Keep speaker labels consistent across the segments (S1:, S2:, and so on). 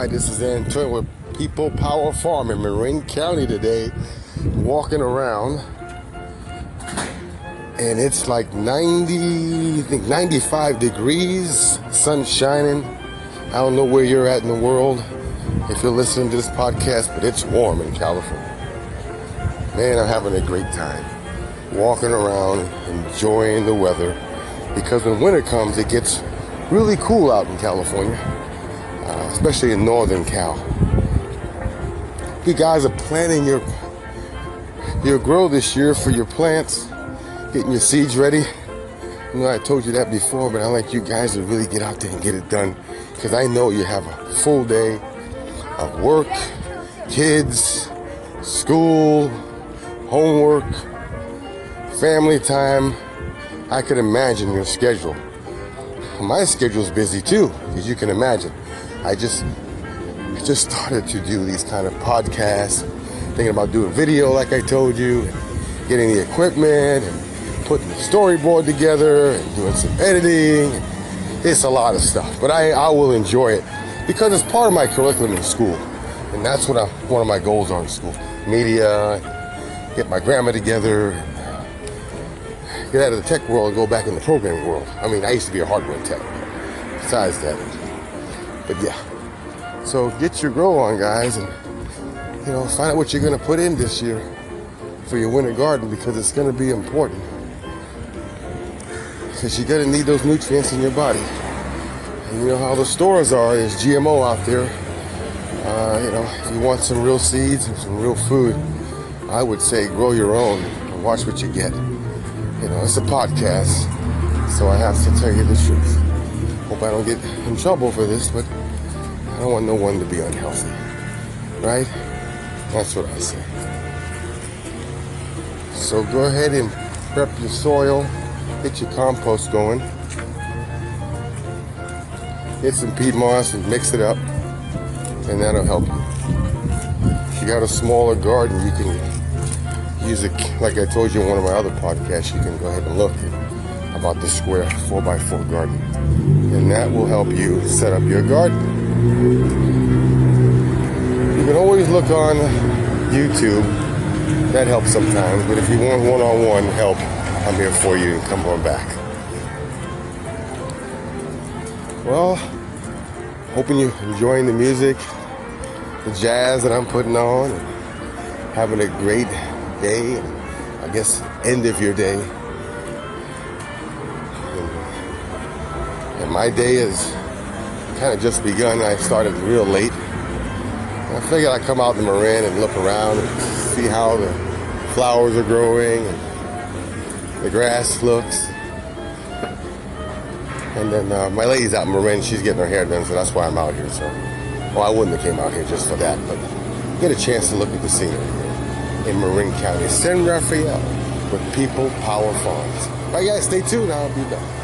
S1: Hi, this is Antonio with People Power Farm in Marin County today. Walking around, and it's like 90, I think 95 degrees, sun shining. I don't know where you're at in the world if you're listening to this podcast, but it's warm in California. Man, I'm having a great time walking around, enjoying the weather because when winter comes, it gets really cool out in California, especially in northern Cal. You guys are planting your your grow this year for your plants, getting your seeds ready. You know, I told you that before, but I like you guys to really get out there and get it done because I know you have a full day of work, kids, school, homework, family time. I could imagine your schedule. My schedule's busy too, as you can imagine. I just I just started to do these kind of podcasts, thinking about doing video like I told you, getting the equipment and putting the storyboard together and doing some editing. It's a lot of stuff, but I, I will enjoy it because it's part of my curriculum in school. And that's what I, one of my goals are in school. Media, get my grammar together, uh, get out of the tech world and go back in the programming world. I mean, I used to be a hardware tech. Besides that, but yeah. So get your grow on, guys, and you know, find out what you're gonna put in this year for your winter garden because it's gonna be important. Because you're gonna need those nutrients in your body. And you know how the stores are, there's GMO out there. Uh, you know, if you want some real seeds and some real food, I would say grow your own and watch what you get. You know, it's a podcast, so I have to tell you the truth. Hope I don't get in trouble for this, but I don't want no one to be unhealthy. Right? That's what I say. So go ahead and prep your soil, get your compost going, get some peat moss and mix it up, and that'll help you. If you got a smaller garden, you can use it like I told you in one of my other podcasts. You can go ahead and look about the square 4x4 garden, and that will help you set up your garden. You can always look on YouTube. That helps sometimes, but if you want one-on-one help, I'm here for you and come on back. Well, hoping you're enjoying the music, the jazz that I'm putting on, having a great day, I guess end of your day. My day has kind of just begun. I started real late. I figured I'd come out in Marin and look around and see how the flowers are growing and the grass looks. And then uh, my lady's out in Marin. She's getting her hair done, so that's why I'm out here. So, well, I wouldn't have came out here just for that, but get a chance to look at the scenery in Marin County, San Rafael, with People Power Farms. All right, guys, stay tuned. I'll be back.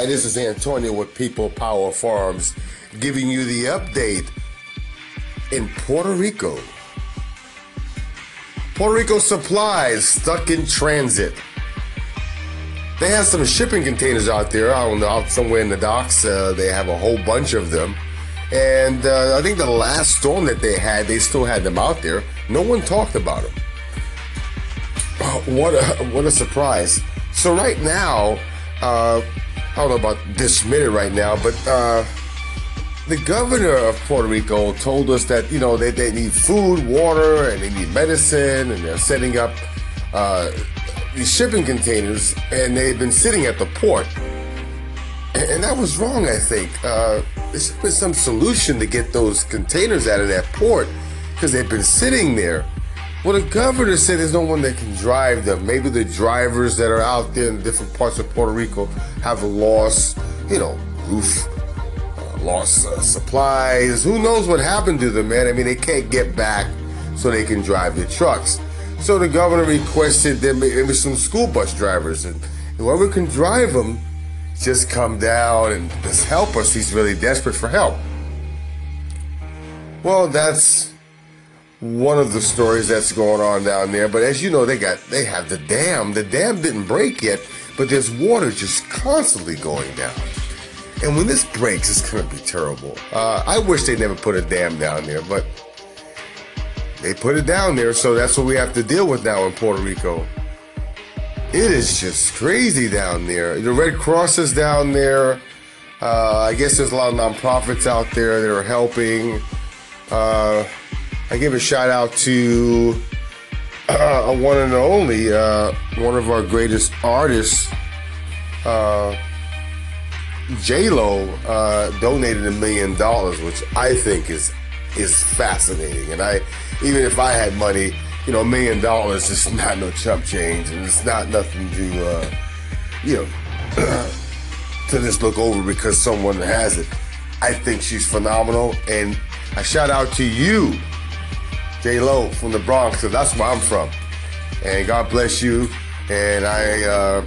S1: Hi, this is Antonio with People Power Farms, giving you the update in Puerto Rico. Puerto Rico supplies stuck in transit. They have some shipping containers out there. I don't know, out somewhere in the docks. Uh, they have a whole bunch of them. And uh, I think the last storm that they had, they still had them out there. No one talked about them. What a what a surprise! So right now, uh, I don't know about this minute right now, but uh, the governor of Puerto Rico told us that you know they, they need food, water, and they need medicine, and they're setting up uh, these shipping containers, and they've been sitting at the port. And that was wrong, I think. Uh, there should been some solution to get those containers out of that port because they've been sitting there. Well, the governor said there's no one that can drive them. Maybe the drivers that are out there in different parts of Puerto Rico have lost, you know, roof, uh, lost uh, supplies. Who knows what happened to them, man? I mean, they can't get back so they can drive the trucks. So the governor requested there maybe some school bus drivers and whoever can drive them, just come down and just help us. He's really desperate for help. Well, that's one of the stories that's going on down there. But as you know, they got they have the dam. The dam didn't break yet, but there's water just constantly going down. And when this breaks, it's gonna be terrible. Uh, I wish they never put a dam down there, but they put it down there, so that's what we have to deal with now in Puerto Rico. It is just crazy down there. The Red Cross is down there. Uh, I guess there's a lot of nonprofits out there that are helping. Uh, I give a shout out to uh, a one and only, uh, one of our greatest artists, uh, J Lo, uh, donated a million dollars, which I think is is fascinating. And I, even if I had money, you know, a million dollars is not no chump change, and it's not nothing to, uh, you know, to just look over because someone has it. I think she's phenomenal, and I shout out to you J Lo from the Bronx, because that's where I'm from. And God bless you. And I, uh,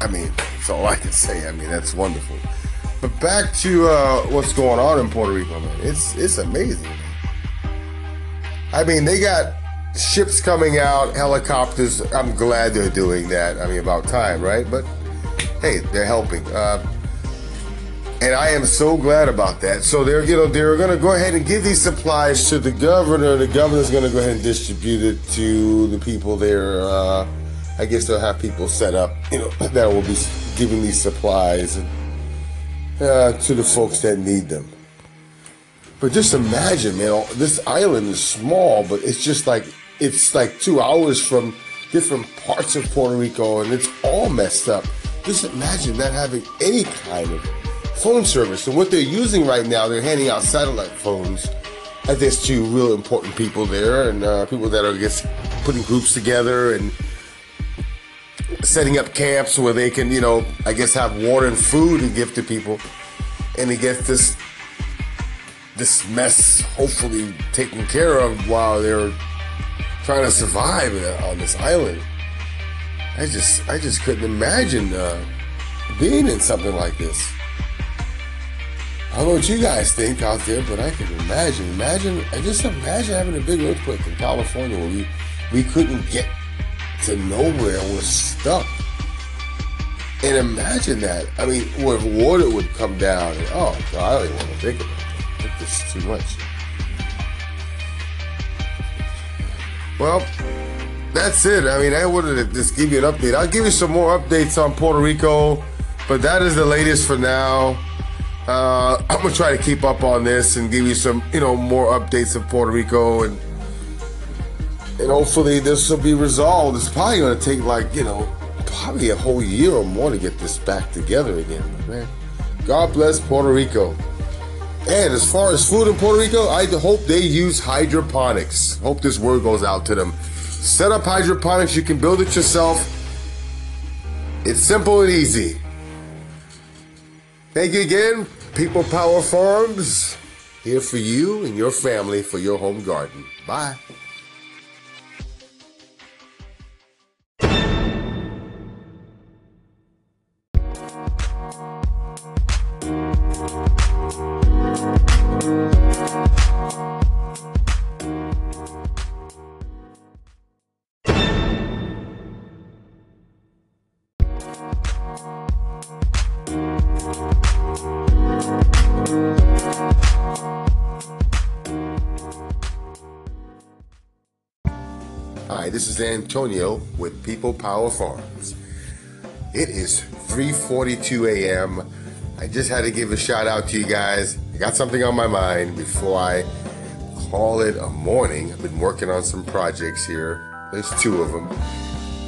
S1: I mean, that's all I can say. I mean, that's wonderful. But back to uh, what's going on in Puerto Rico, man. It's it's amazing. I mean, they got ships coming out, helicopters. I'm glad they're doing that. I mean, about time, right? But hey, they're helping. Uh, and I am so glad about that. So they're you know they're going to go ahead and give these supplies to the governor. The governor's going to go ahead and distribute it to the people there. Uh, I guess they'll have people set up, you know, that will be giving these supplies uh, to the folks that need them. But just imagine, man, this island is small, but it's just like it's like two hours from different parts of Puerto Rico, and it's all messed up. Just imagine not having any kind of phone service. And what they're using right now, they're handing out satellite phones. I guess to real important people there and uh, people that are guess putting groups together and setting up camps where they can, you know, I guess have water and food and give to people, and to get this this mess hopefully taken care of while they're trying to survive on this island. I just I just couldn't imagine uh, being in something like this. I don't know what you guys think out there, but I can imagine. Imagine, just imagine having a big earthquake in California where we, we couldn't get to nowhere we're stuck. And imagine that. I mean, where water would come down. And, oh, God, I don't even want to think about that. I this is too much. Well, that's it. I mean, I wanted to just give you an update. I'll give you some more updates on Puerto Rico, but that is the latest for now. Uh, I'm gonna try to keep up on this and give you some, you know, more updates of Puerto Rico and and hopefully this will be resolved. It's probably gonna take like, you know, probably a whole year or more to get this back together again, man. God bless Puerto Rico. And as far as food in Puerto Rico, I hope they use hydroponics. Hope this word goes out to them. Set up hydroponics. You can build it yourself. It's simple and easy. Thank you again, People Power Farms, here for you and your family for your home garden. Bye. Hi, this is Antonio with People Power Farms. It is 3:42 a.m. I just had to give a shout out to you guys. I got something on my mind before I call it a morning. I've been working on some projects here. There's two of them.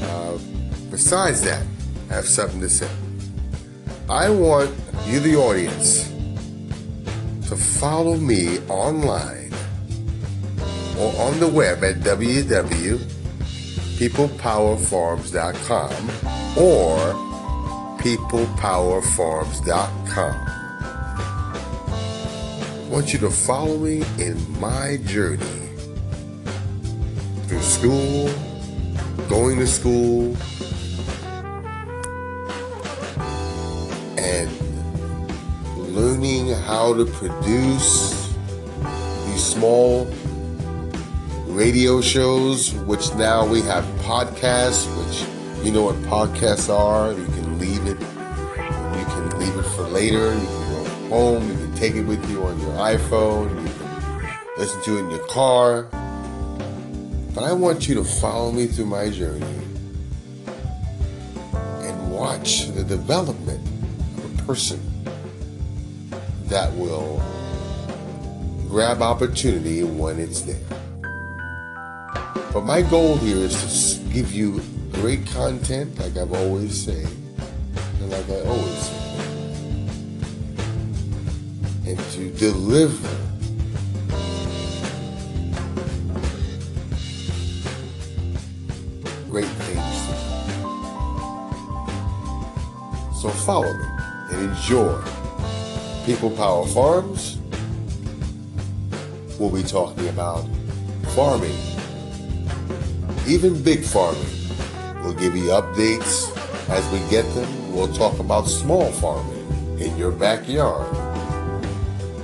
S1: Uh, besides that, I have something to say. I want you, the audience, to follow me online or on the web at www.peoplepowerfarms.com or peoplepowerfarms.com. I want you to follow me in my journey through school, going to school, and learning how to produce these small radio shows, which now we have podcasts, which you know what podcasts are. You can leave it. You can leave it for later. You can go home. You can take it with you on your iPhone. You can listen to it in your car. But I want you to follow me through my journey and watch the development of a person that will grab opportunity when it's there. But my goal here is to give you great content, like I've always said, and like I always say, and to deliver great things. So follow me and enjoy People Power Farms. We'll be talking about farming, even big farming. We'll give you updates as we get them. We'll talk about small farming in your backyard.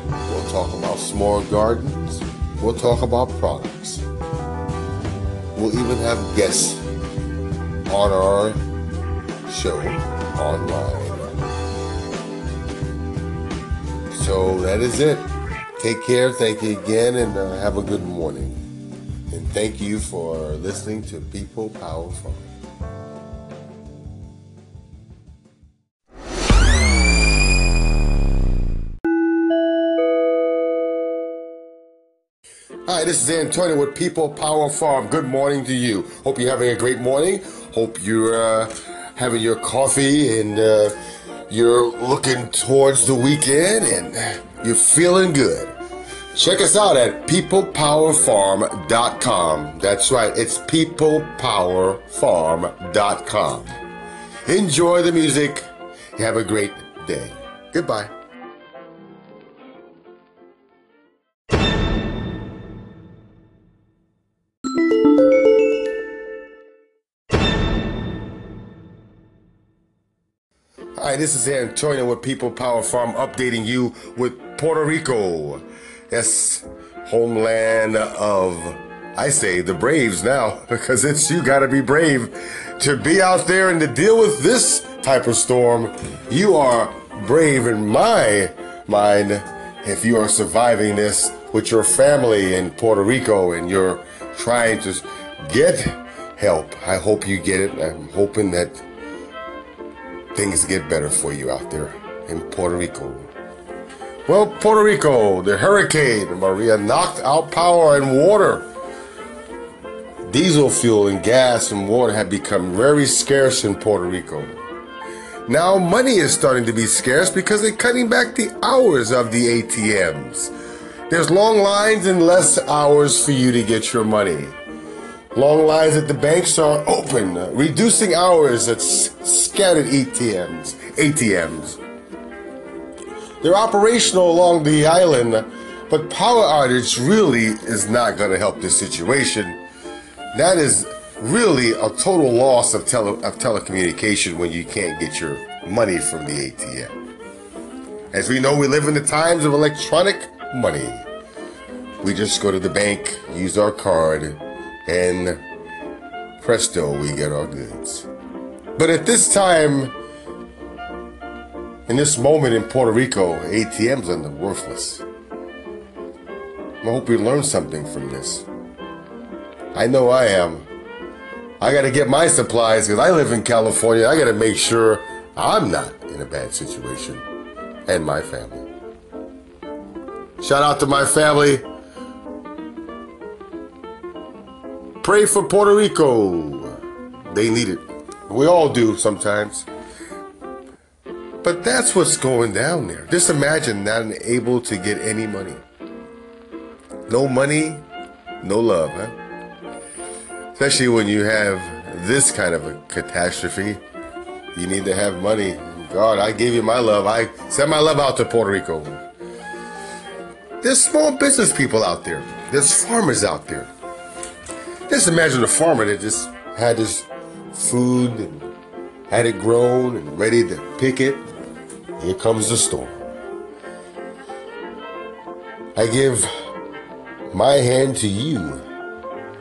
S1: We'll talk about small gardens. We'll talk about products. We'll even have guests on our show online. So that is it. Take care. Thank you again and uh, have a good morning. And thank you for listening to People Power Farm. Hi, this is Antonio with People Power Farm. Good morning to you. Hope you're having a great morning. Hope you're uh, having your coffee and uh, you're looking towards the weekend and you're feeling good. Check us out at peoplepowerfarm.com. That's right, it's peoplepowerfarm.com. Enjoy the music. Have a great day. Goodbye. Hi, this is Antonio with People Power Farm updating you with Puerto Rico. Yes, homeland of, I say, the Braves now, because it's you gotta be brave to be out there and to deal with this type of storm. You are brave in my mind if you are surviving this with your family in Puerto Rico and you're trying to get help. I hope you get it. I'm hoping that things get better for you out there in Puerto Rico. Well, Puerto Rico, the hurricane Maria knocked out power and water. Diesel fuel and gas and water have become very scarce in Puerto Rico. Now money is starting to be scarce because they're cutting back the hours of the ATMs. There's long lines and less hours for you to get your money. Long lines at the banks are open, reducing hours at scattered ATMs. ATMs. They're operational along the island, but power outage really is not going to help this situation. That is really a total loss of, tele- of telecommunication when you can't get your money from the ATM. As we know, we live in the times of electronic money. We just go to the bank, use our card, and presto, we get our goods. But at this time, in this moment in Puerto Rico, ATMs are worthless. I hope you learn something from this. I know I am. I got to get my supplies because I live in California. I got to make sure I'm not in a bad situation and my family. Shout out to my family. Pray for Puerto Rico. They need it. We all do sometimes. But that's what's going down there. Just imagine not able to get any money. No money, no love, huh? Especially when you have this kind of a catastrophe. You need to have money. God, I gave you my love. I send my love out to Puerto Rico. There's small business people out there. There's farmers out there. Just imagine a farmer that just had his food and had it grown and ready to pick it. Here comes the storm. I give my hand to you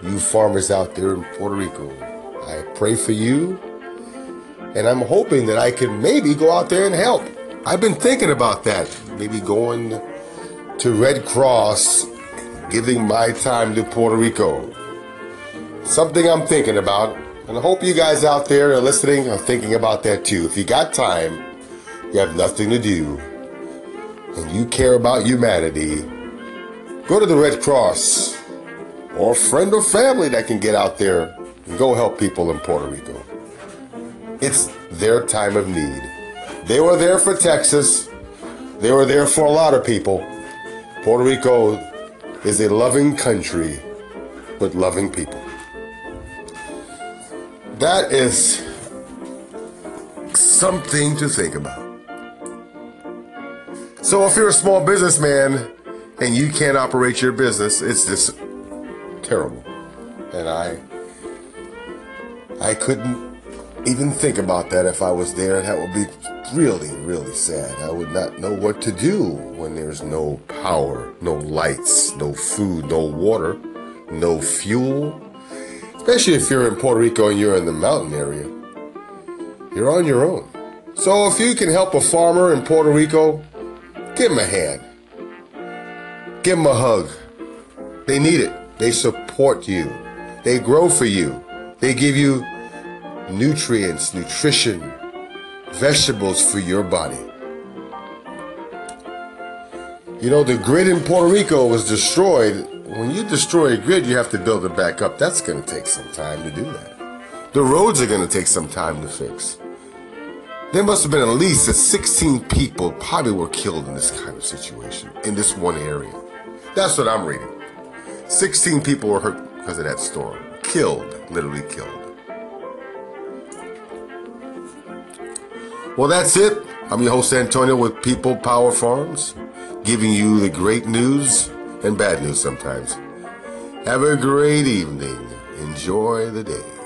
S1: you farmers out there in Puerto Rico. I pray for you, and I'm hoping that I can maybe go out there and help. I've been thinking about that, maybe going to Red Cross, giving my time to Puerto Rico. Something I'm thinking about, and I hope you guys out there are listening are thinking about that too. If you got time, you have nothing to do, and you care about humanity, go to the Red Cross or a friend or family that can get out there and go help people in Puerto Rico. It's their time of need. They were there for Texas. They were there for a lot of people. Puerto Rico is a loving country with loving people. That is something to think about. So if you're a small businessman and you can't operate your business, it's just terrible. And I I couldn't even think about that if I was there. That would be really, really sad. I would not know what to do when there's no power, no lights, no food, no water, no fuel. Especially if you're in Puerto Rico and you're in the mountain area. You're on your own. So if you can help a farmer in Puerto Rico, give him a hand. Give him a hug. They need it. They support you. They grow for you. They give you nutrients, nutrition, vegetables for your body. You know, the grid in Puerto Rico was destroyed. When you destroy a grid, you have to build it back up. That's going to take some time to do that. The roads are going to take some time to fix. There must have been at least 16 people probably were killed in this kind of situation, in this one area. That's what I'm reading. 16 people were hurt because of that storm. Killed, literally killed. Well, that's it. I'm your host, Antonio, with People Power Farms, giving you the great news and bad news sometimes. Have a great evening. Enjoy the day.